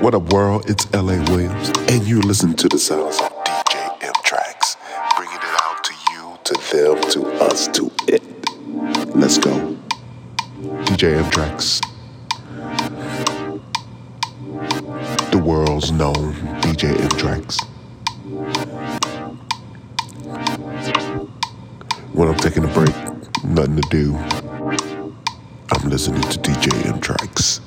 What up, world? It's L.A. Williams, and you listen to the sounds of DJ M Tracks, bringing it out to you, to them, to us, to it. Let's go. DJ M-TRAXXX. The world's known DJ M Tracks. When I'm taking a break, nothing to do, I'm listening to DJ M-TRAXXX.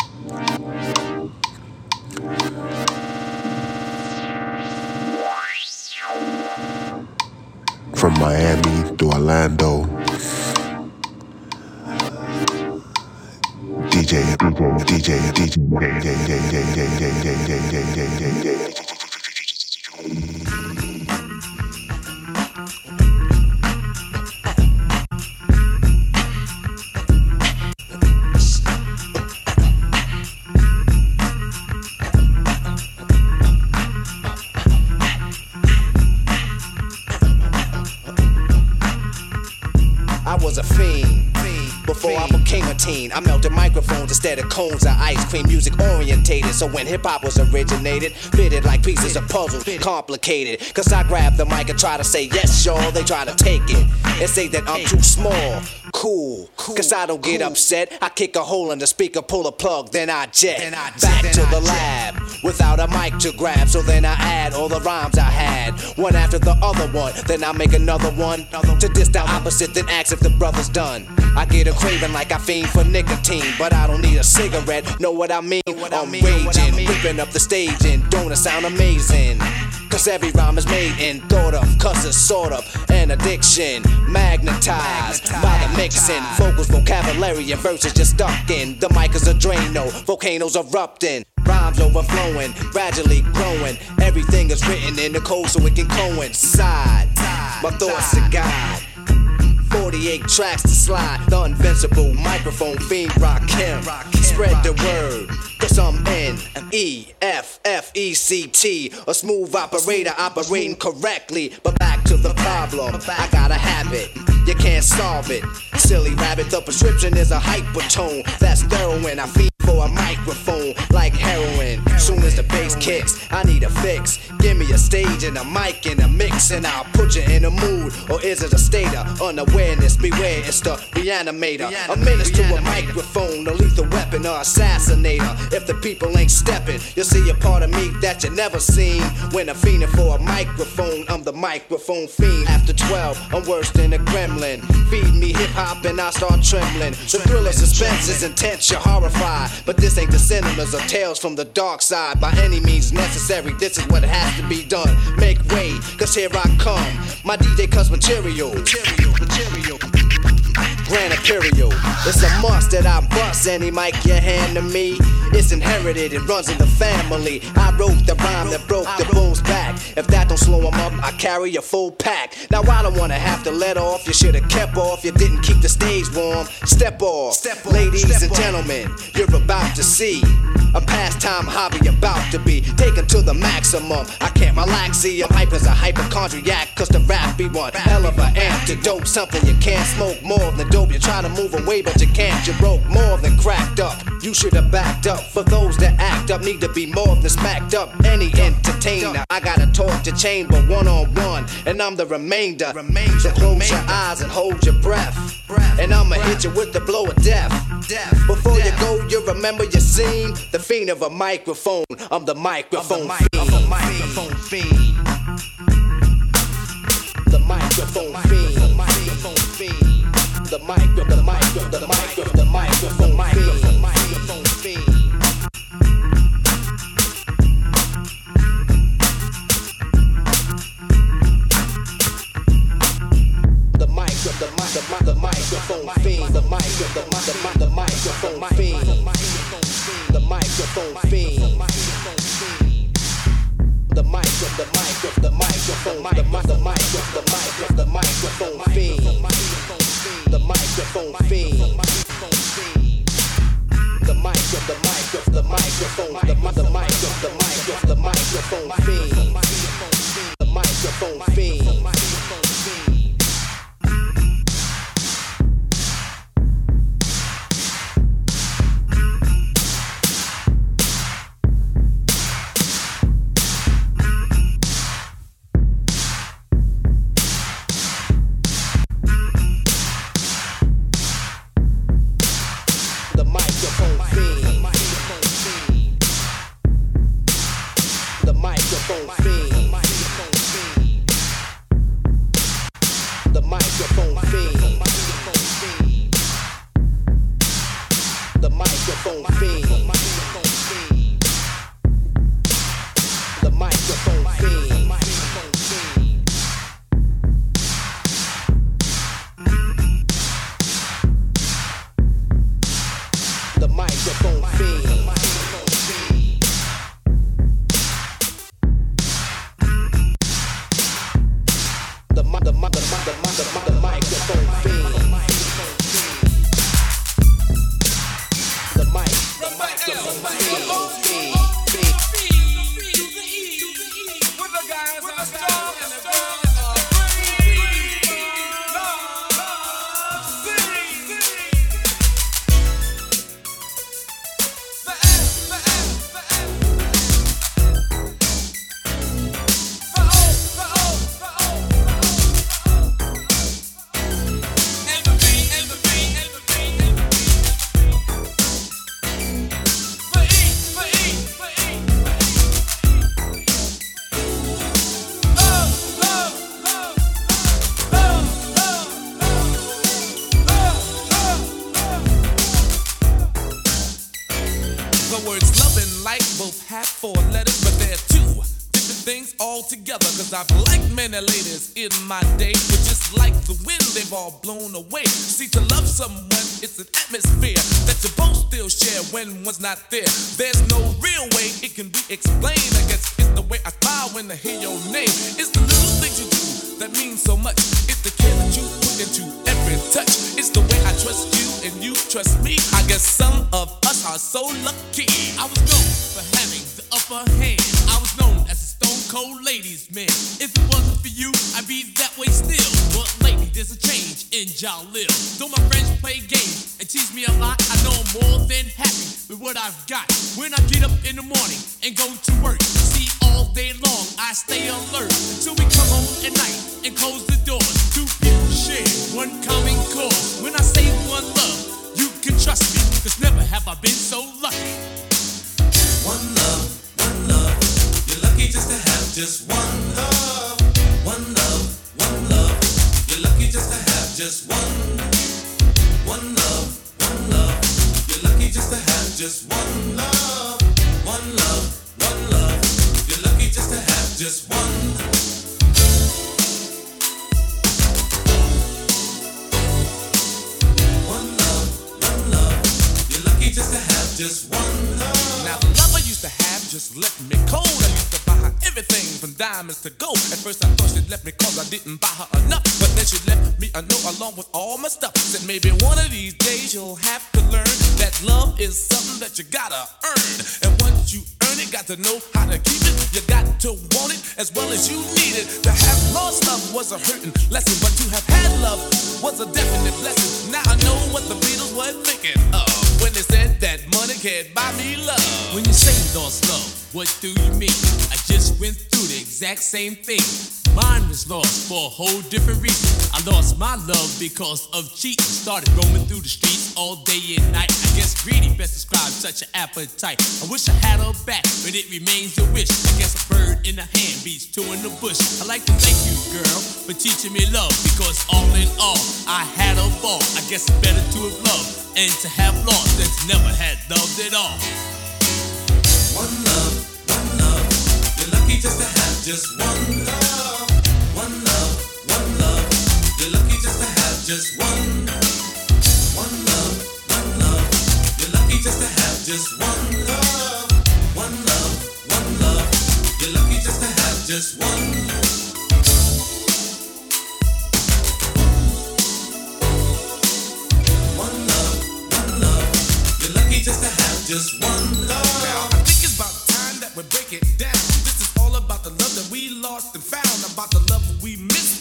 Cones of ice cream. Music orientated, so when hip hop was originated, fitted like pieces of puzzle, complicated. Cause I grab the mic and try to say yes, y'all. They try to take it and say that I'm too small. Cool, cause I don't get upset. I kick a hole in the speaker, pull a plug, then I jet. Back to the lab without a mic to grab. So then I add all the rhymes I had, one after the other one. Then I make another one to diss the opposite, then ask if the brother's done. I get a craving like I fiend for nicotine, but I don't need a cigarette. Know what I mean? What I'm raging, ripping up the stage, and don't it sound amazing? Cause every rhyme is made and thought of, cause it's sort of an addiction. Magnetized by the mixing, vocals, vocabulary, and verses just stuck in. The mic is a Drano, volcanoes erupting. Rhymes overflowing, gradually growing. Everything is written in the code so it can coincide. My thoughts to God. 48 tracks to slide. The invincible microphone fiend rock him. Spread the word. Cause I'm N E F F E C T. A smooth operator operating correctly. But back to the problem. I got a habit. You can't solve it. Silly rabbit, the prescription is a hypertone. That's heroin. I feed for a microphone like heroin. Soon as the bass kicks, I need a fix. Give me a stage and a mic and a mix, and I'll put you in a mood. Or is it a state of unawareness? Beware, it's the reanimator. A menace to a microphone, a lethal weapon or assassinator. If the people ain't stepping, you'll see a part of me that you never seen. When I'm fiending for a microphone, I'm the microphone fiend. After 12, I'm worse than a gremlin. Feed me hip hop and I start trembling. The thrill of suspense is intense, you're horrified. But this ain't the cinemas or tales from the dark side. By any means necessary, this is what has to be done. Make way, cause here I come. My DJ cuts material. Material, material. Grand Imperial. It's a must that I bust any mic you hand to me. It's inherited, it runs in the family. I wrote the rhyme that broke the bull's back. If that don't slow him up, I carry a full pack. Now I don't wanna have to let off. You should've kept off. You didn't keep the stage warm. Step off, ladies and gentlemen. You're about to see a pastime hobby about to be taken to the maximum. I can't relax, see, I'm hype as a hypochondriac, cause the rap be one hell of an antidote. Something you can't smoke more than dope. You try to move away, but you can't. You broke more than cracked up. You should have backed up. For those that act up, need to be more than smacked up. Any entertainer, I gotta talk to chamber one on one, and I'm the remainder. So close your eyes and hold your breath. And I'ma hit you with the blow of death. Before you go, you remember your scene. The fiend of a microphone. I'm the microphone fiend. The microphone fiend. The microphone fiend. The fiend. The micro, the micro, the micro, the fiend. The microphone fiend. The mic, the mic, the microphone fiend. The micro, the mic, the mic, the microphone fiend. The microphone fiend. The micro, the micro, the microphone, the mic, the micro, the micro, the microphone fiend. The microphone fiend. The micro, the micro, the microphone, the mic, the micro, the micro, the microphone fiend. The microphone fiend. Not there. I've got. When I get up in the morning didn't buy her enough. But then she left me a note along with all my stuff. Said maybe one of these days you'll have to learn that love is something that you gotta earn. And once you earn it, got to know how to keep it. You got to want it as well as you need it. To have lost love was a hurting lesson, but to have had love was a definite blessing. Now I know what the Beatles were thinking of when they said that money can't buy me love. When you say lost love, what do you mean? I just went exact same thing. Mine was lost for a whole different reason. I lost my love because of cheating. Started roaming through the streets all day and night. I guess greedy best describes such an appetite. I wish I had her back, but it remains a wish. I guess a bird in the hand beats two in the bush. I like to thank you, girl, for teaching me love because all in all, I had a ball. I guess it's better to have loved and to have lost than to never had loved at all. Just one love. One love, one love. You're lucky just to have just one. One love, one love. You're lucky just to have just one love. One love, one love. You're lucky just to have just one. One love, one love. You're lucky just to have just one Now. I think it's about time that we break it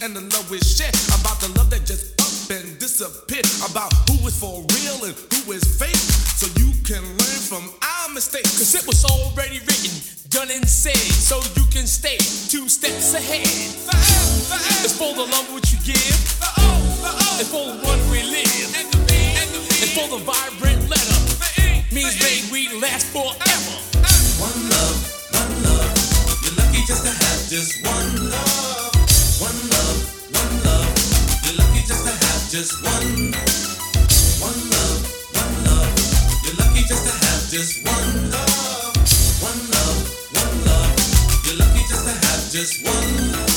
and the love we shared, about the love that just up and disappeared, about who is for real and who is fake, so you can learn from our mistakes. Cause it was already written, done and said, so you can stay two steps ahead. It's for the love which you give, it's for the one we live, it's for the vibrant letter, means may we last forever. One love, one love. You're lucky just to have just one love. Just one. One love, one love. You're lucky just to have just one love. One love, one love. You're lucky just to have just one.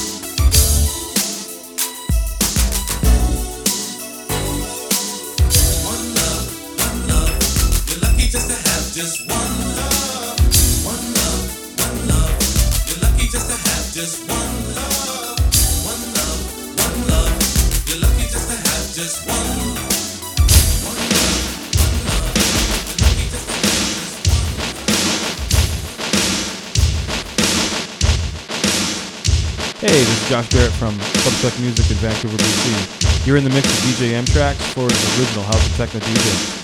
Hey, this is Josh Barrett from Subsec Music in Vancouver, BC. You're in the mix of DJ M-TRAXXX for his original House of Techno DJ.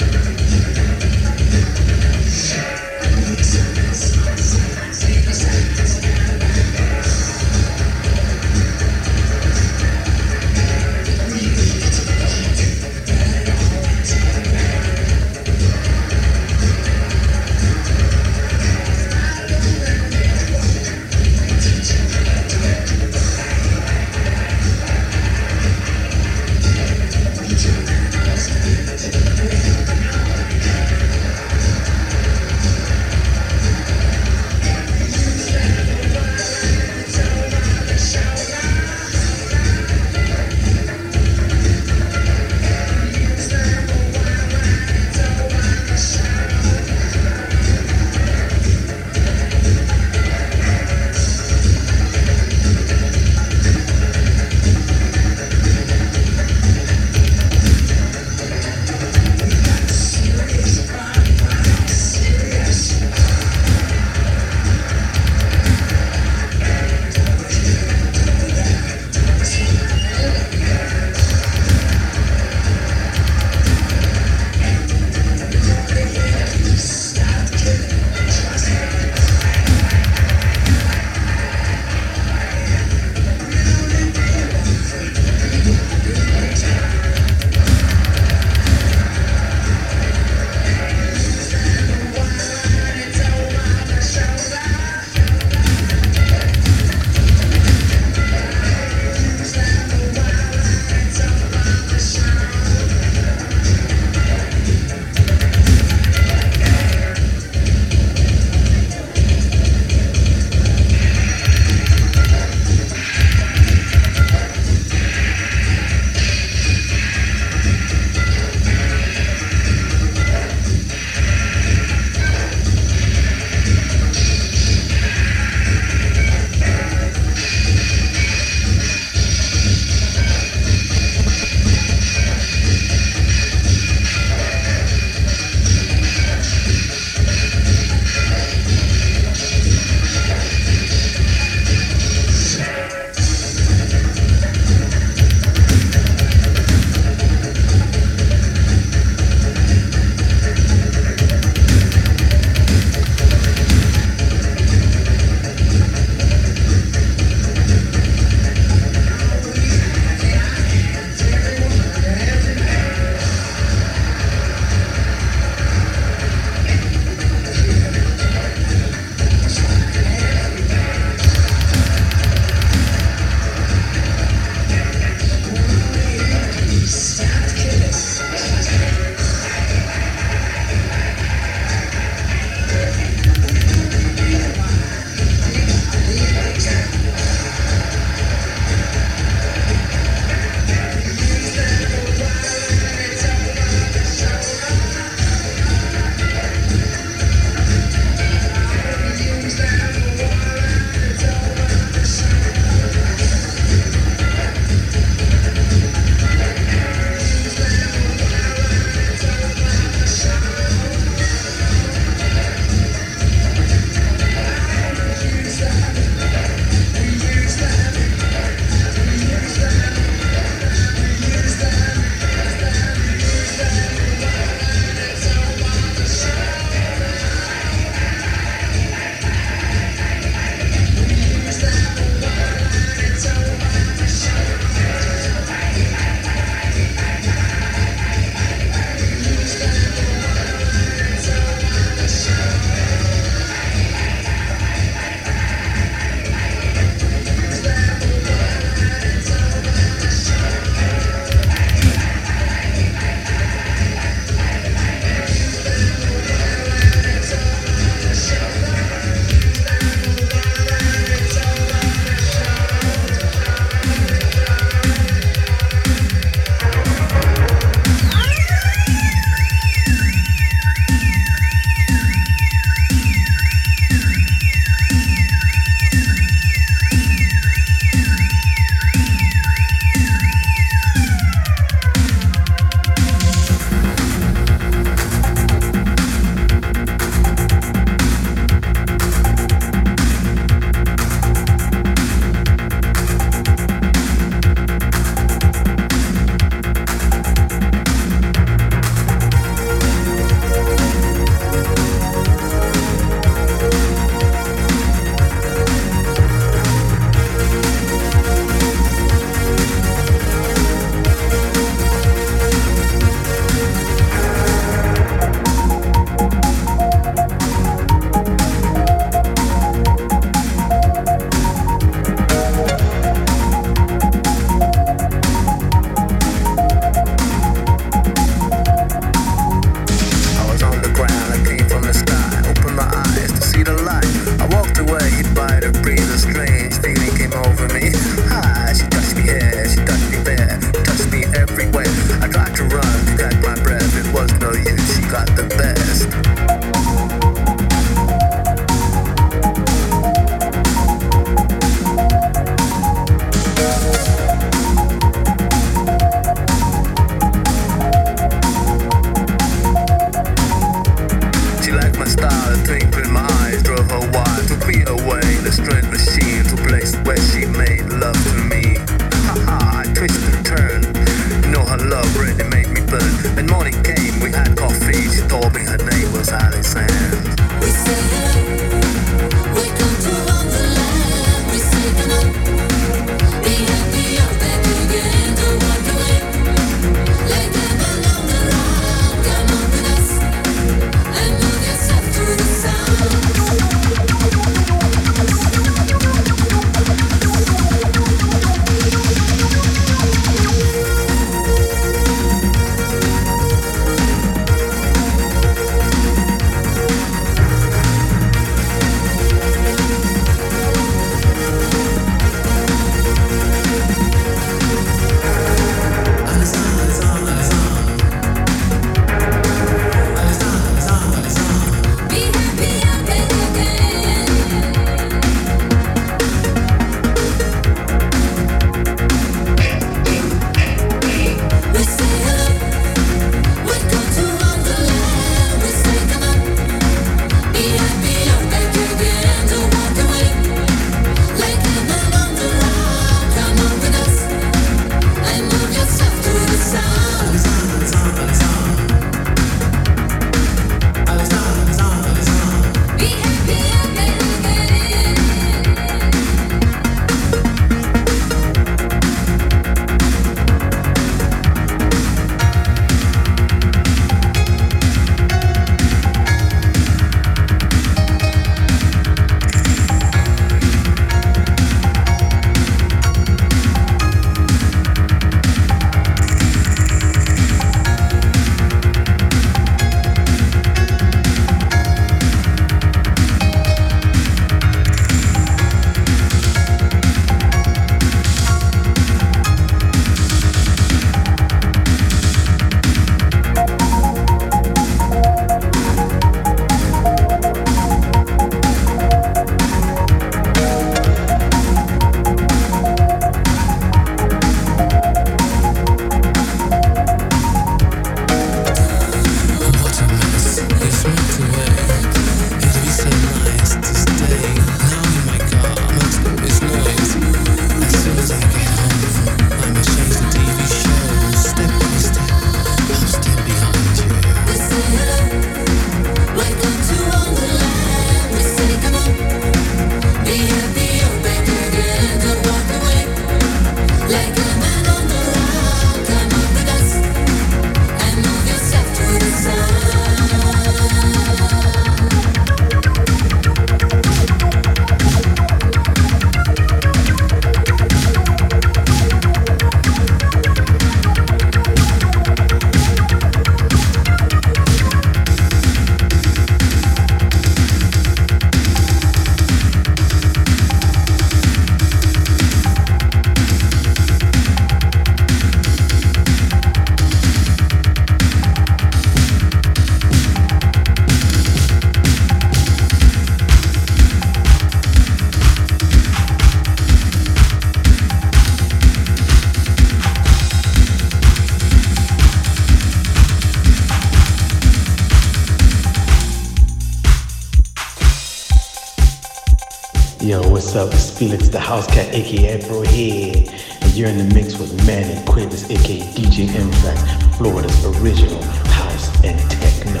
What's up? It's Felix da Housecat, aka Aphrohead. And you're in the mix with Manny Quivers, aka DJ M-TRAXXX, Florida's original house and techno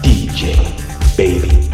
DJ, baby.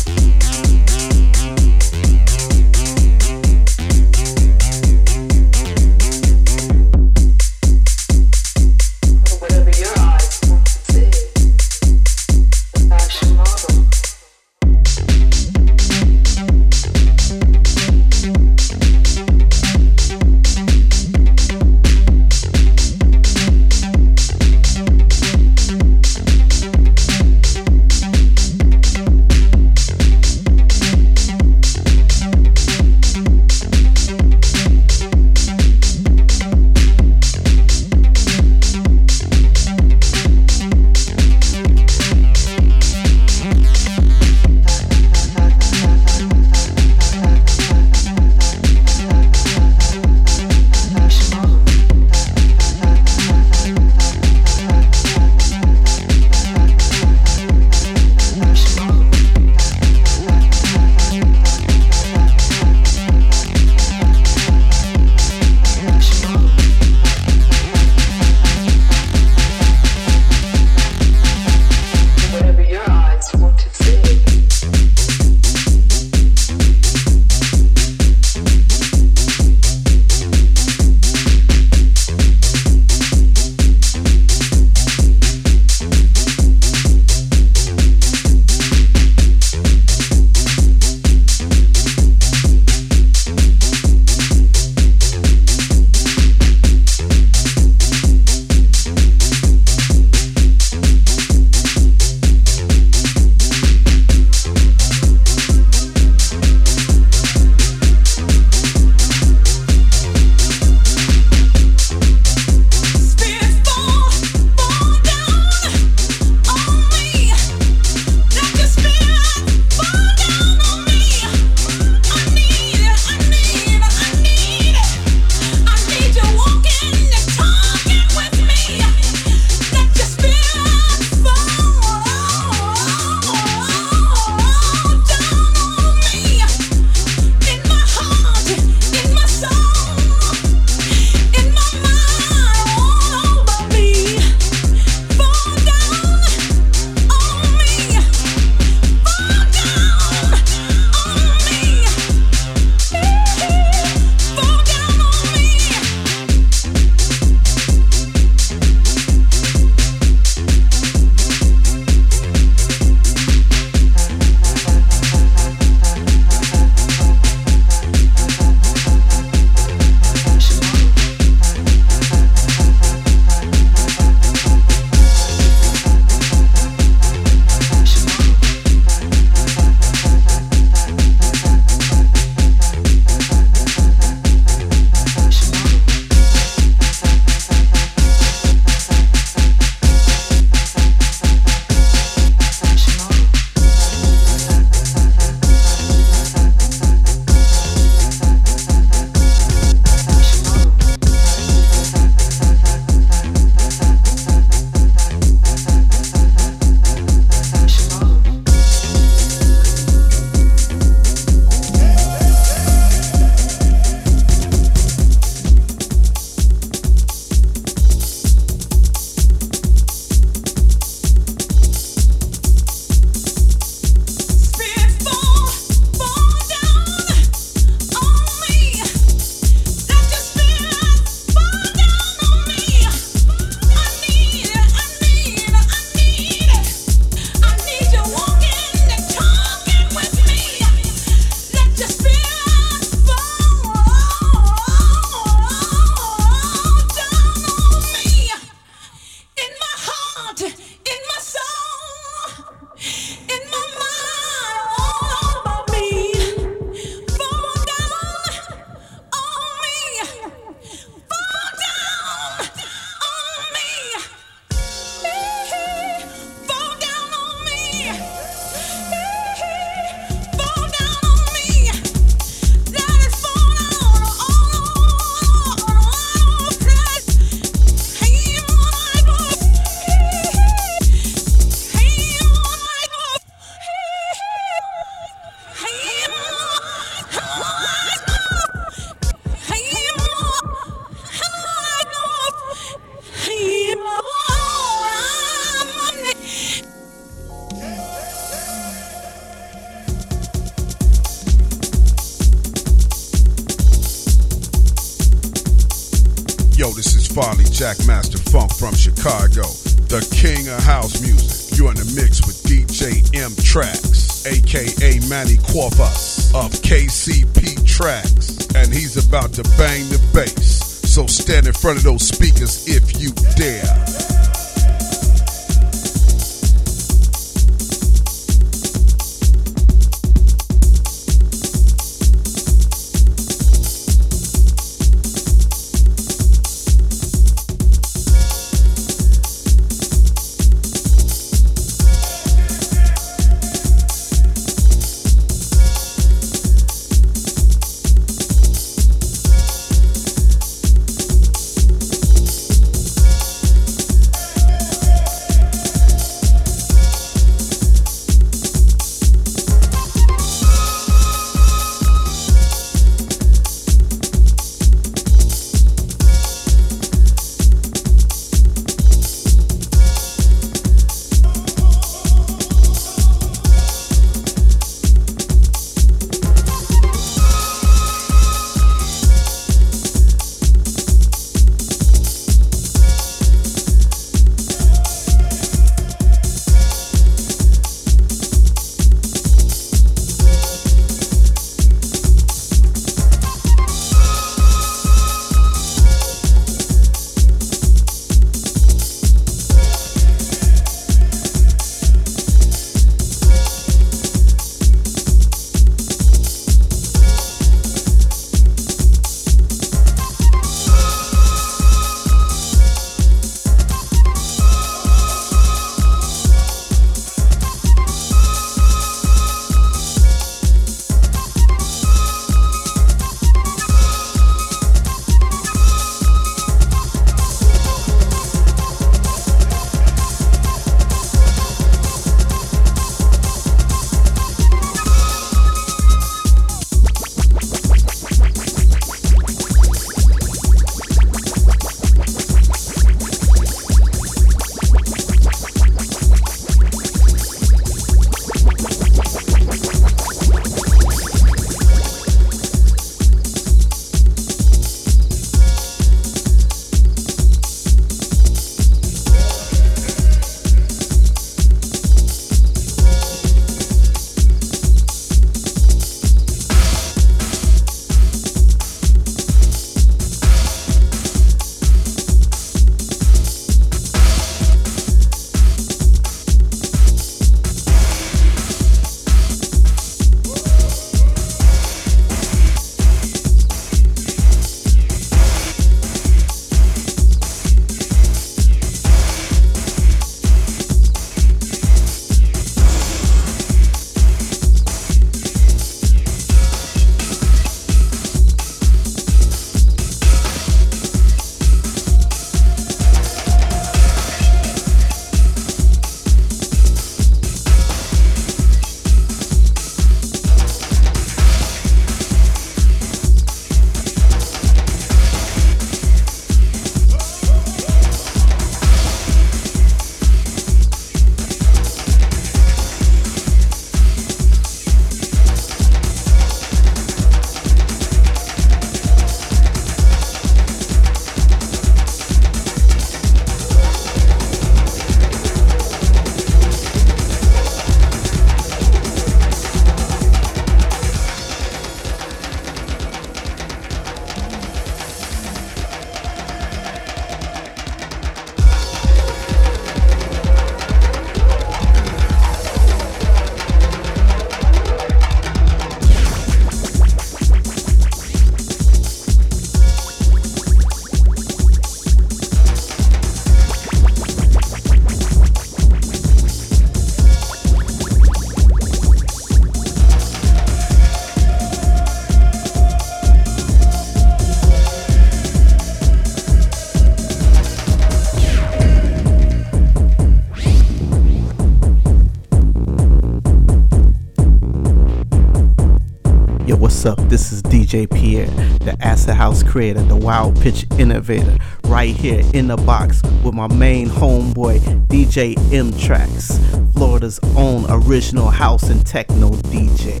DJ Pierre, the Acid House creator, the Wild Pitch innovator, right here in the box with my main homeboy, DJ M-TRAXXX, Florida's own original house and techno DJ.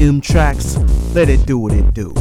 M-TRAXXX, let it do what it do.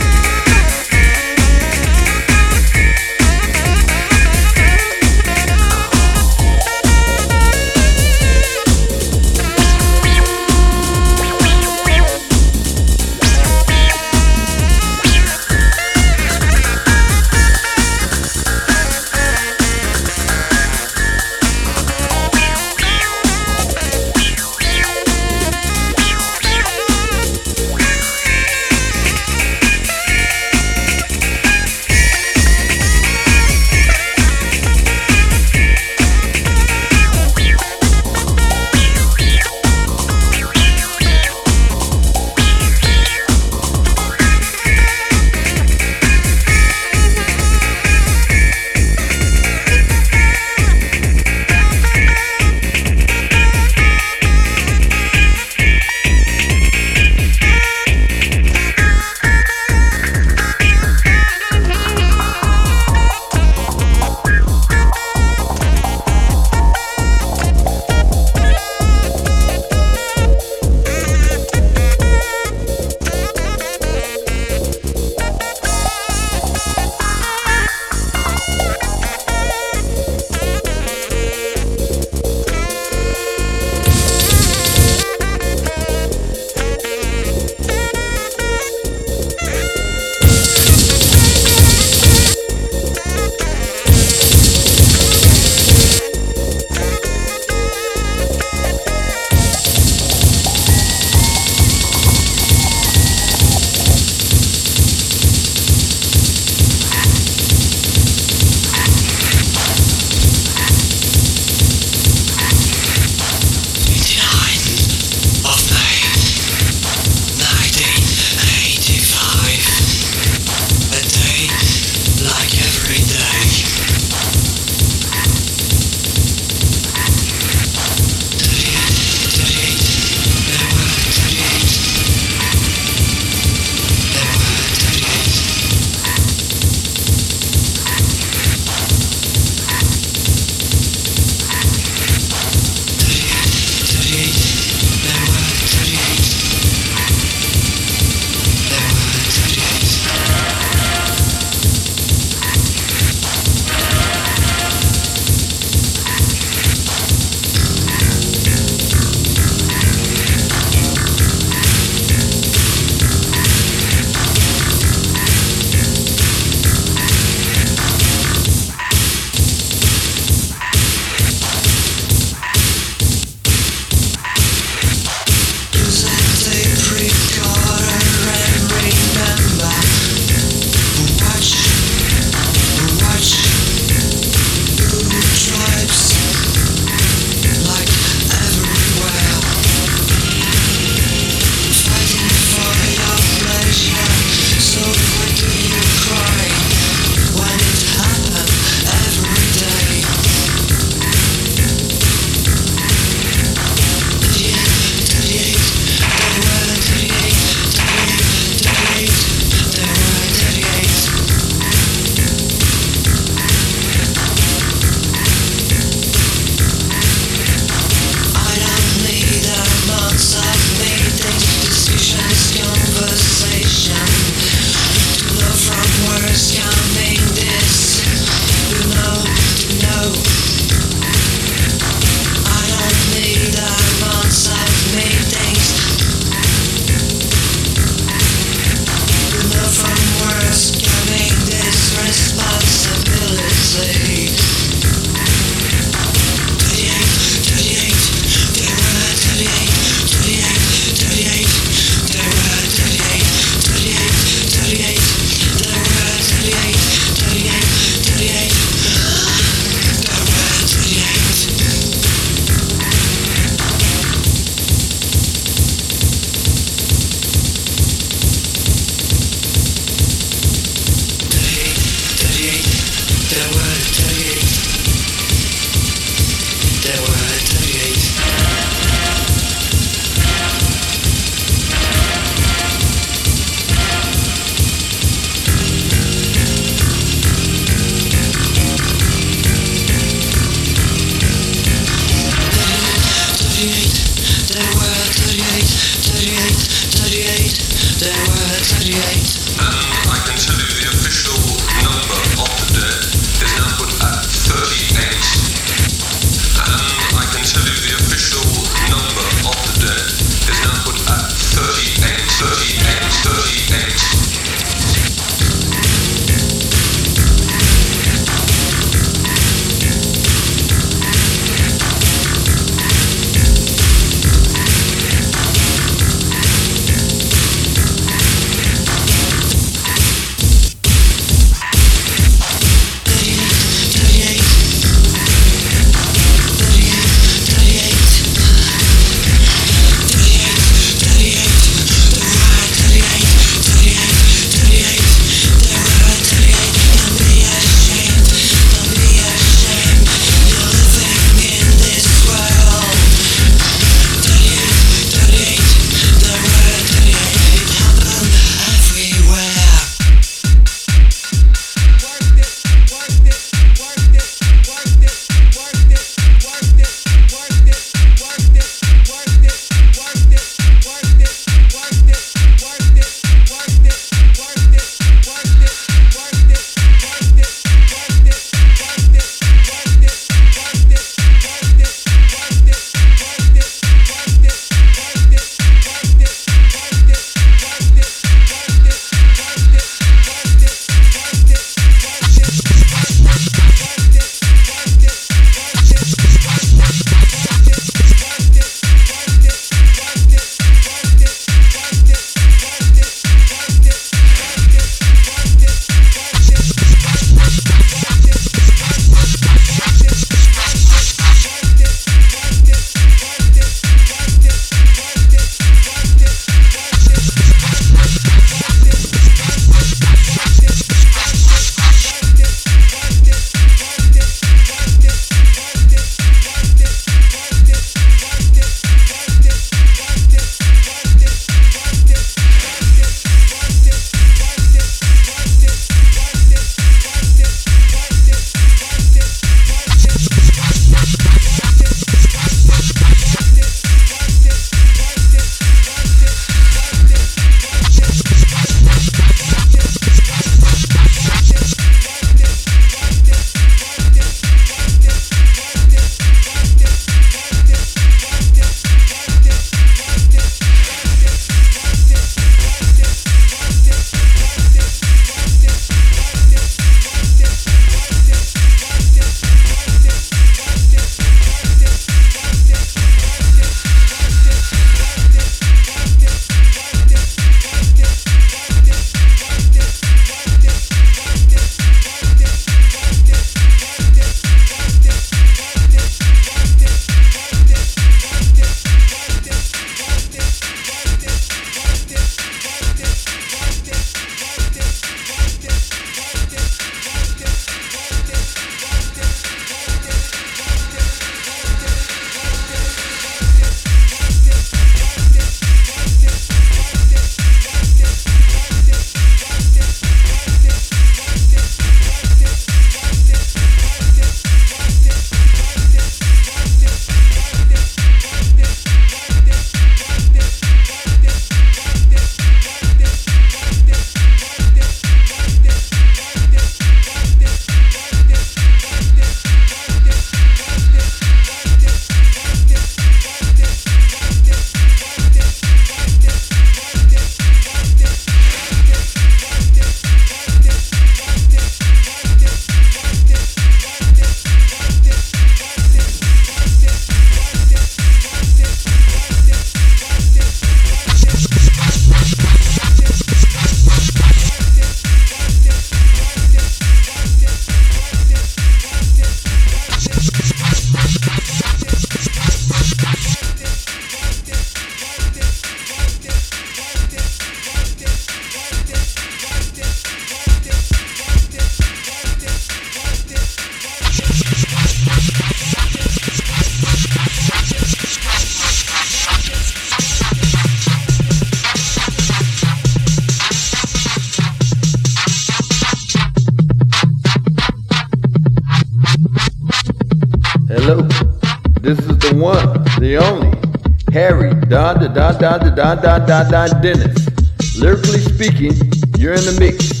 Don Dennis. Lyrically speaking, you're in the mix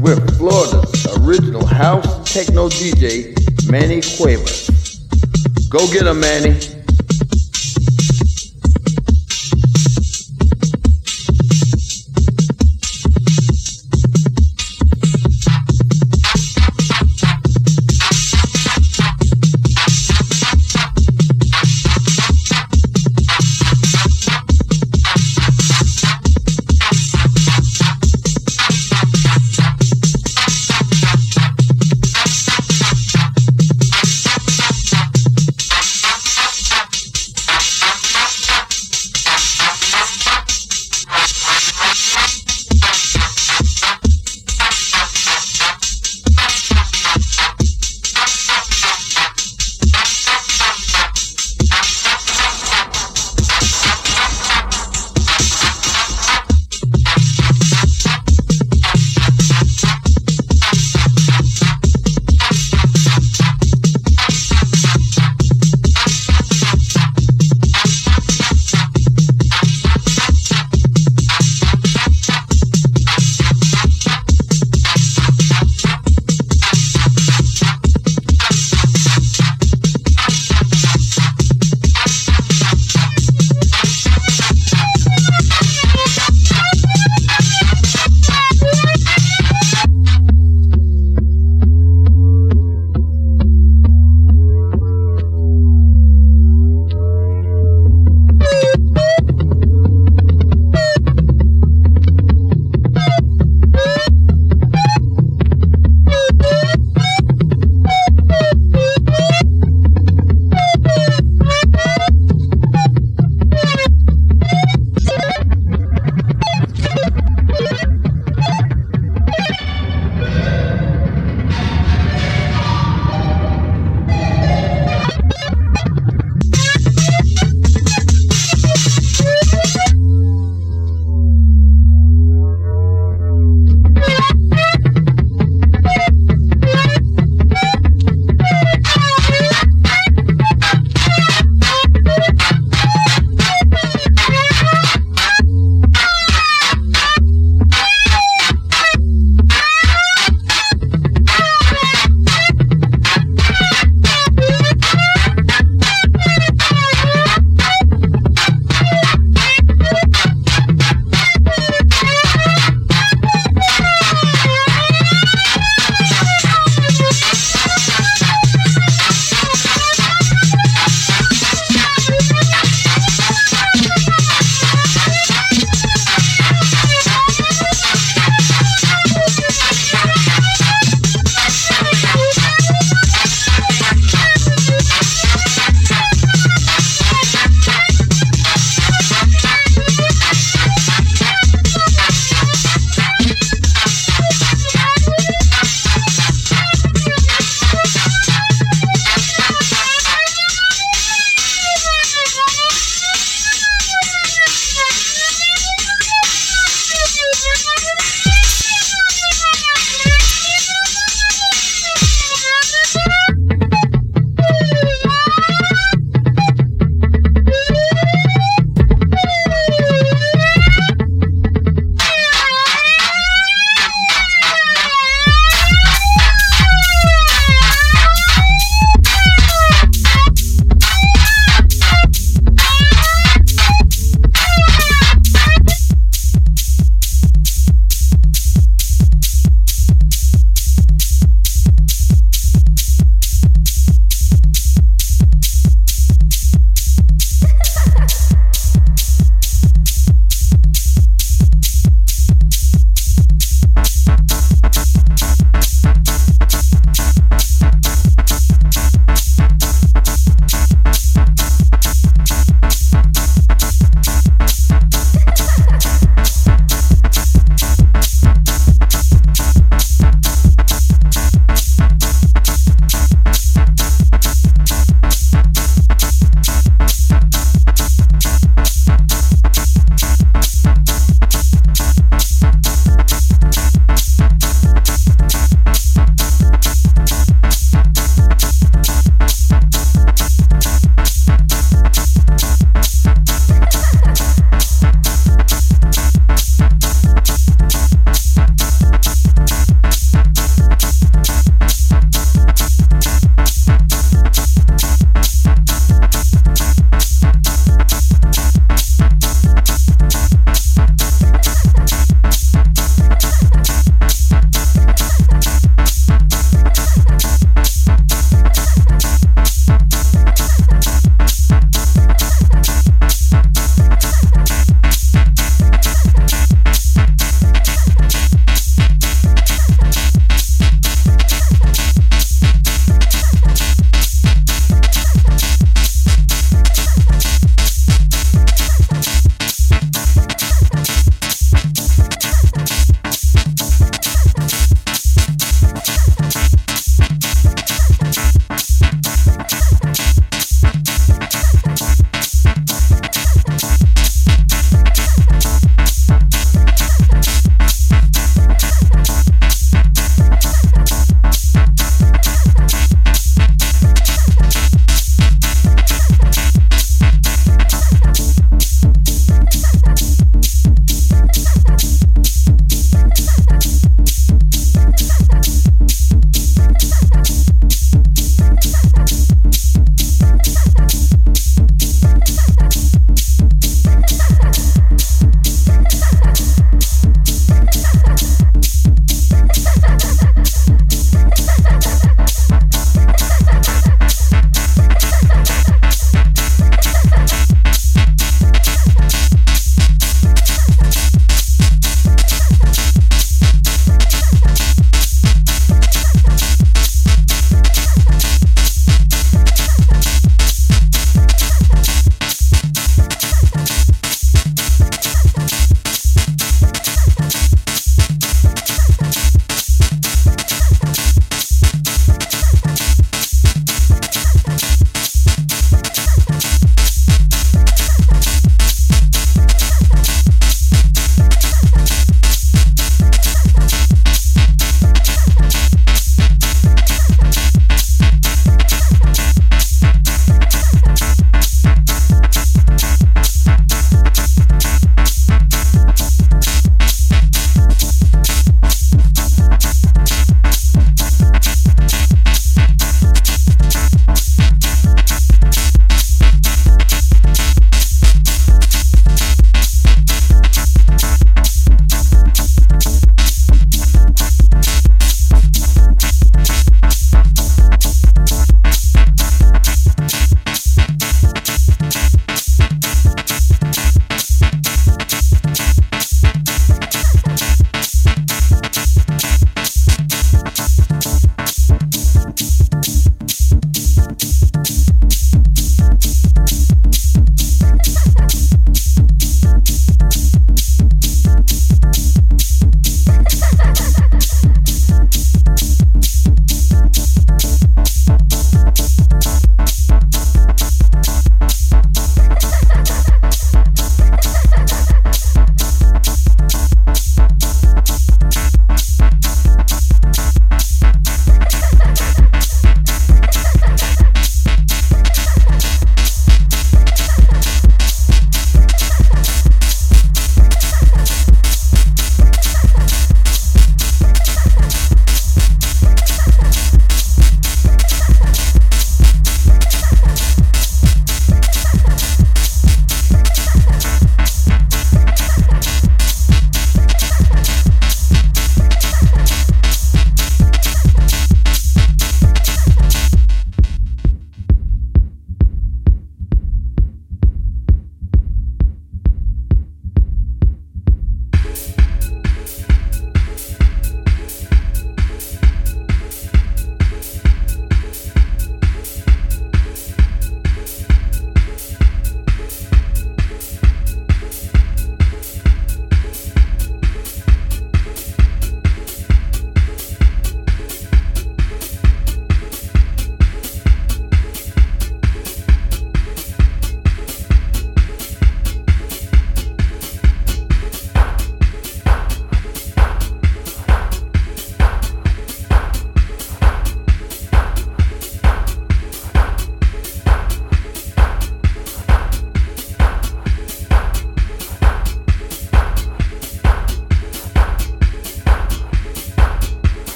with Florida's original house techno DJ, Manny Cuevas. Go get him, Manny.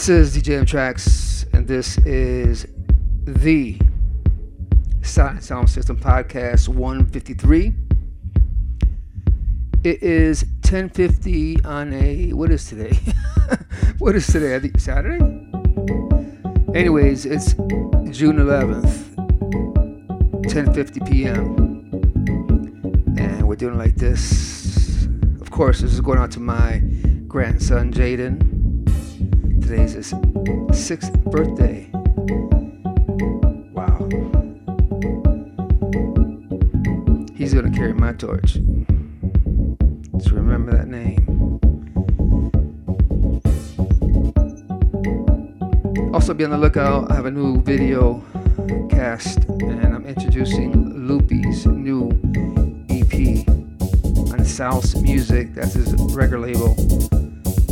This is DJ M-TRAXXX, and this is the Silent Sound System Podcast 153. It is 10:50 on a what is today? what is today? I think Saturday. Anyways, it's June 11th, 10:50 p.m. And we're doing like this. Of course, this is going out to my grandson Jaden. Today's his sixth birthday. Wow. He's gonna carry my torch. Just remember that name. Also, be on the lookout. I have a new video cast, and I'm introducing Lupe's new EP on Sous Music. That's his record label.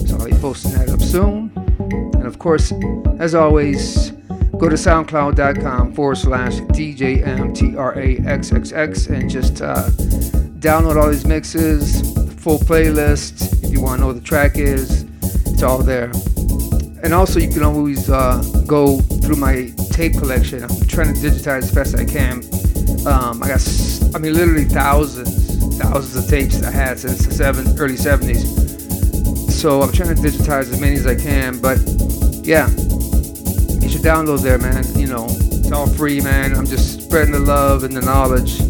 So I'll be posting that up soon. And of course, as always, go to soundcloud.com forward slash DJMTRAXXX and just uh, download all these mixes, full playlist. If you want to know what the track is, it's all there. And also, you can always uh, go through my tape collection. I'm trying to digitize as fast as I can. Um, I got, I mean, literally thousands, thousands of tapes I had since the seven, early 70s. So I'm trying to digitize as many as I can. But yeah, you should download there, man. You know, it's all free, man. I'm just spreading the love and the knowledge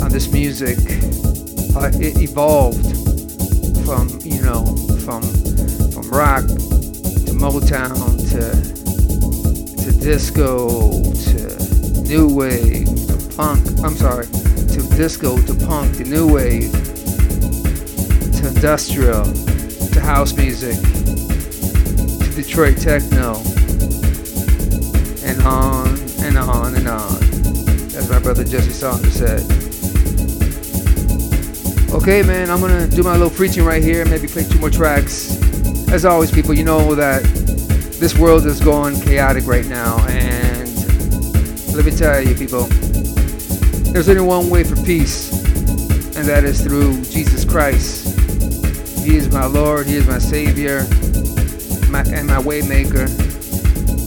on this music. Uh, it evolved from, you know, from from rock to Motown to to disco to new wave to punk. I'm sorry, to disco to punk to new wave to industrial house music to Detroit techno and on and on and on. As my brother Jesse Saunders said. Okay, man, I'm gonna do my little preaching right here. Maybe play two more tracks. As always, people, you know that this world is going chaotic right now, and let me tell you, people, there's only one way for peace, and that is through Jesus Christ. He is my Lord, He is my Savior, my, and my waymaker.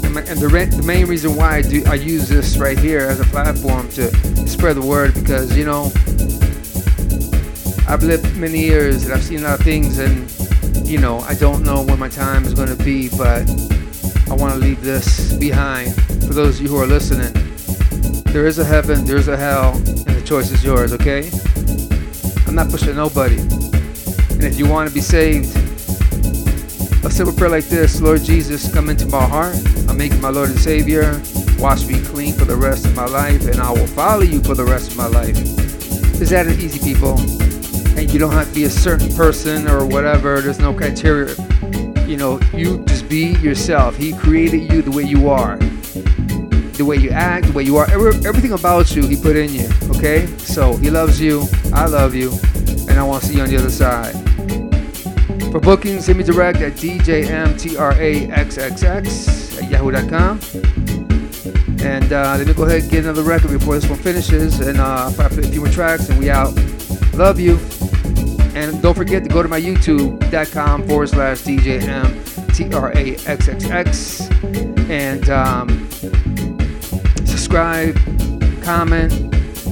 And, my, and the, re- the main reason why I do I use this right here as a platform to spread the word because you know I've lived many years and I've seen a lot of things and you know I don't know when my time is going to be, but I want to leave this behind for those of you who are listening. There is a heaven, there is a hell, and the choice is yours. Okay? I'm not pushing nobody. And if you want to be saved, a simple prayer like this Lord Jesus, come into my heart. I make you my Lord and Savior. Wash me clean for the rest of my life, and I will follow you for the rest of my life. Is that easy, people? And you don't have to be a certain person or whatever. There's no criteria. You know, you just be yourself. He created you the way you are. The way you act, the way you are. Everything about you, He put in you. Okay? So He loves you. I love you. And I want to see you on the other side. For bookings, send me direct at DJMTRAXXX at yahoo.com. And uh, let me go ahead and get another record before this one finishes. And uh, I play a few more tracks, and we out. Love you. And don't forget to go to my youtube.com forward slash DJMTRAXXX and um, subscribe, comment,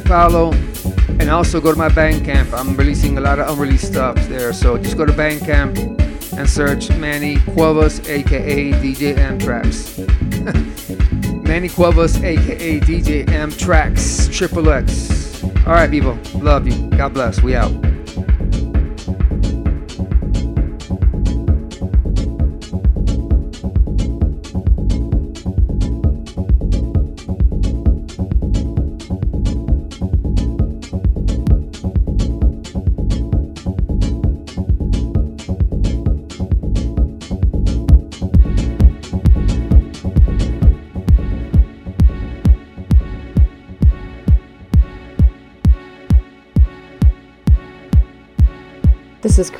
follow, and also go to my Bandcamp. I'm releasing a lot of unreleased stuff there. So just go to Bandcamp and search Manny Cuevas, aka DJ M-TRAXXX. Manny Cuevas, aka DJ M-TRAXXX, Triple X. All right, people. Love you. God bless. We out.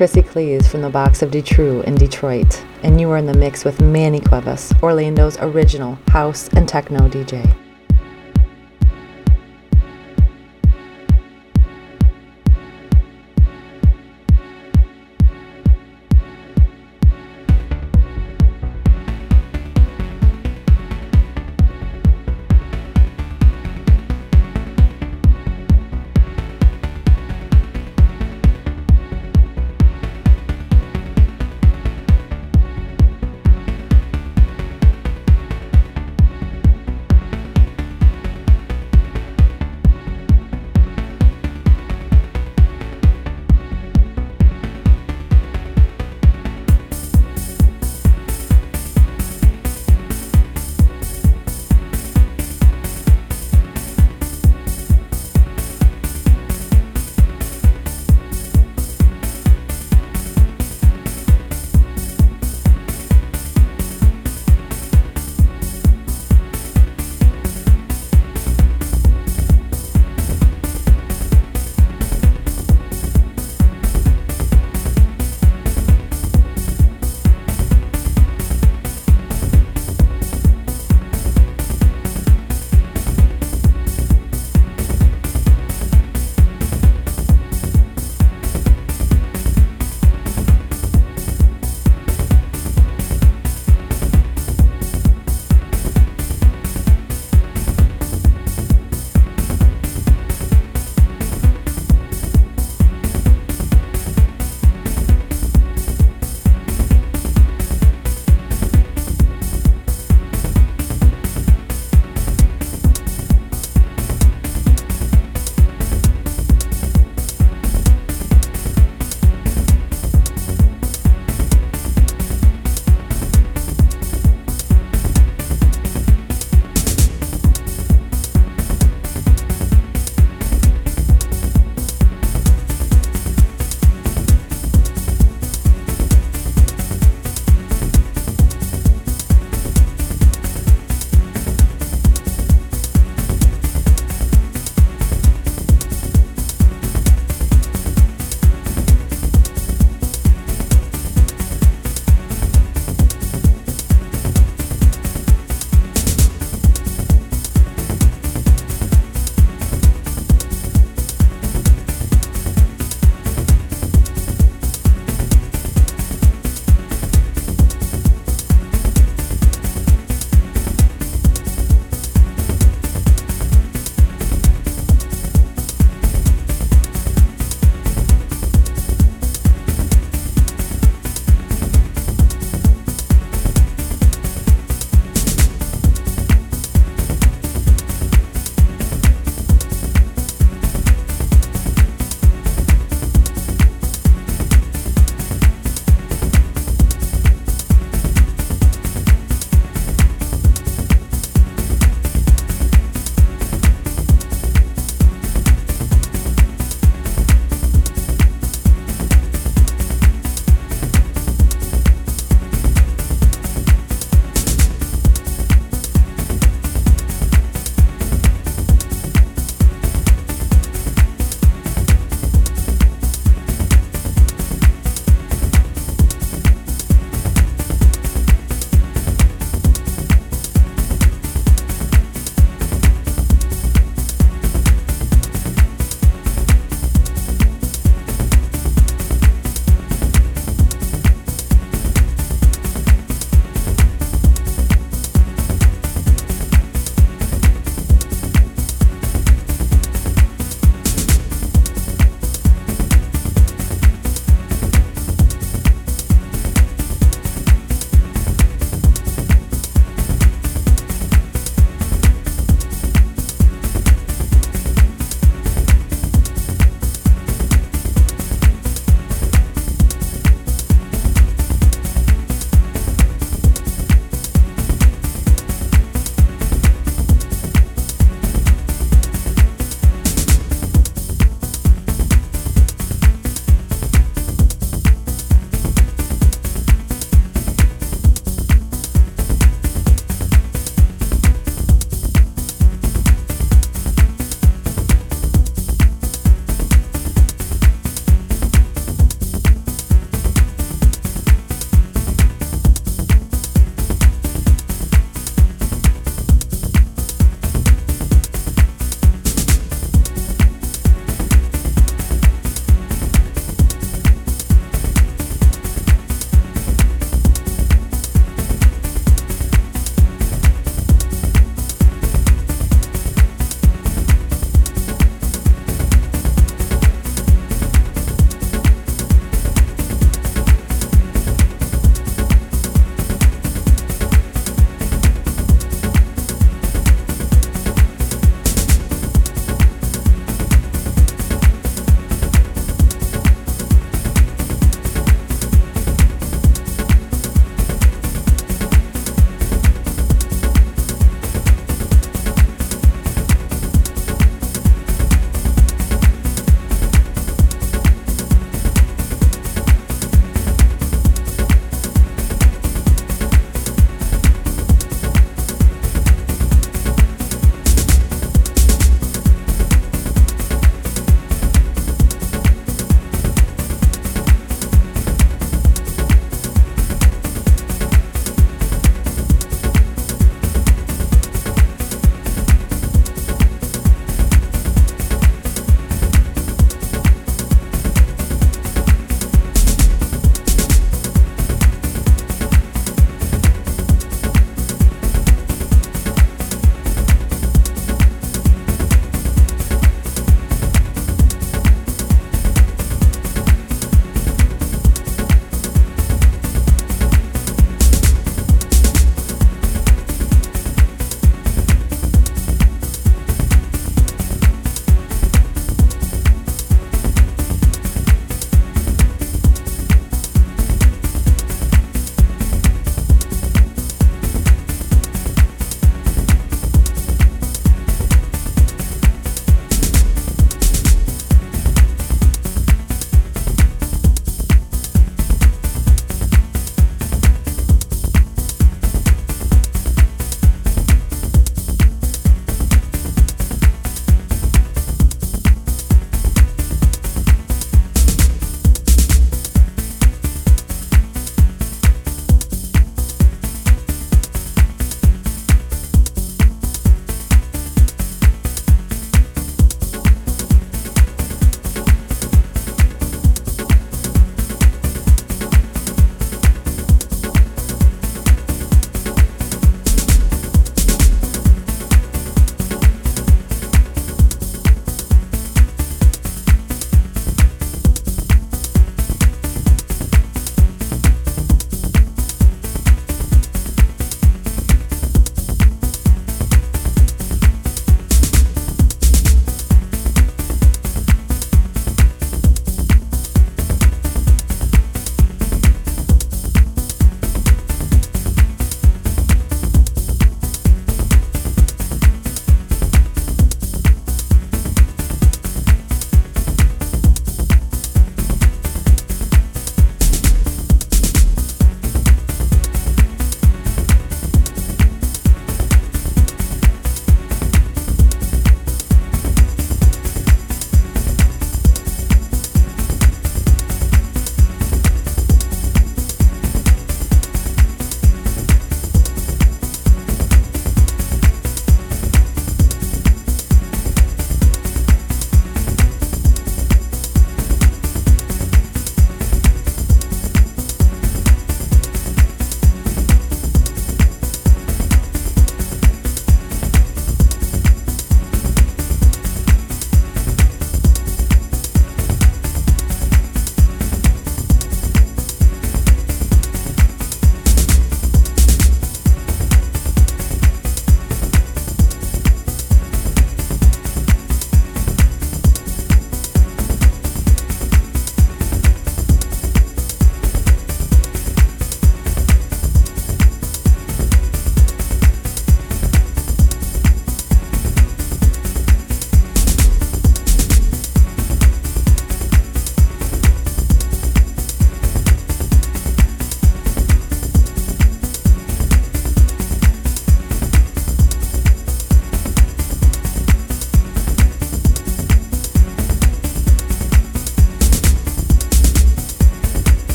Chrissy Cleese from the box of Detrue in Detroit, and you are in the mix with Manny Cuevas, Orlando's original house and techno DJ.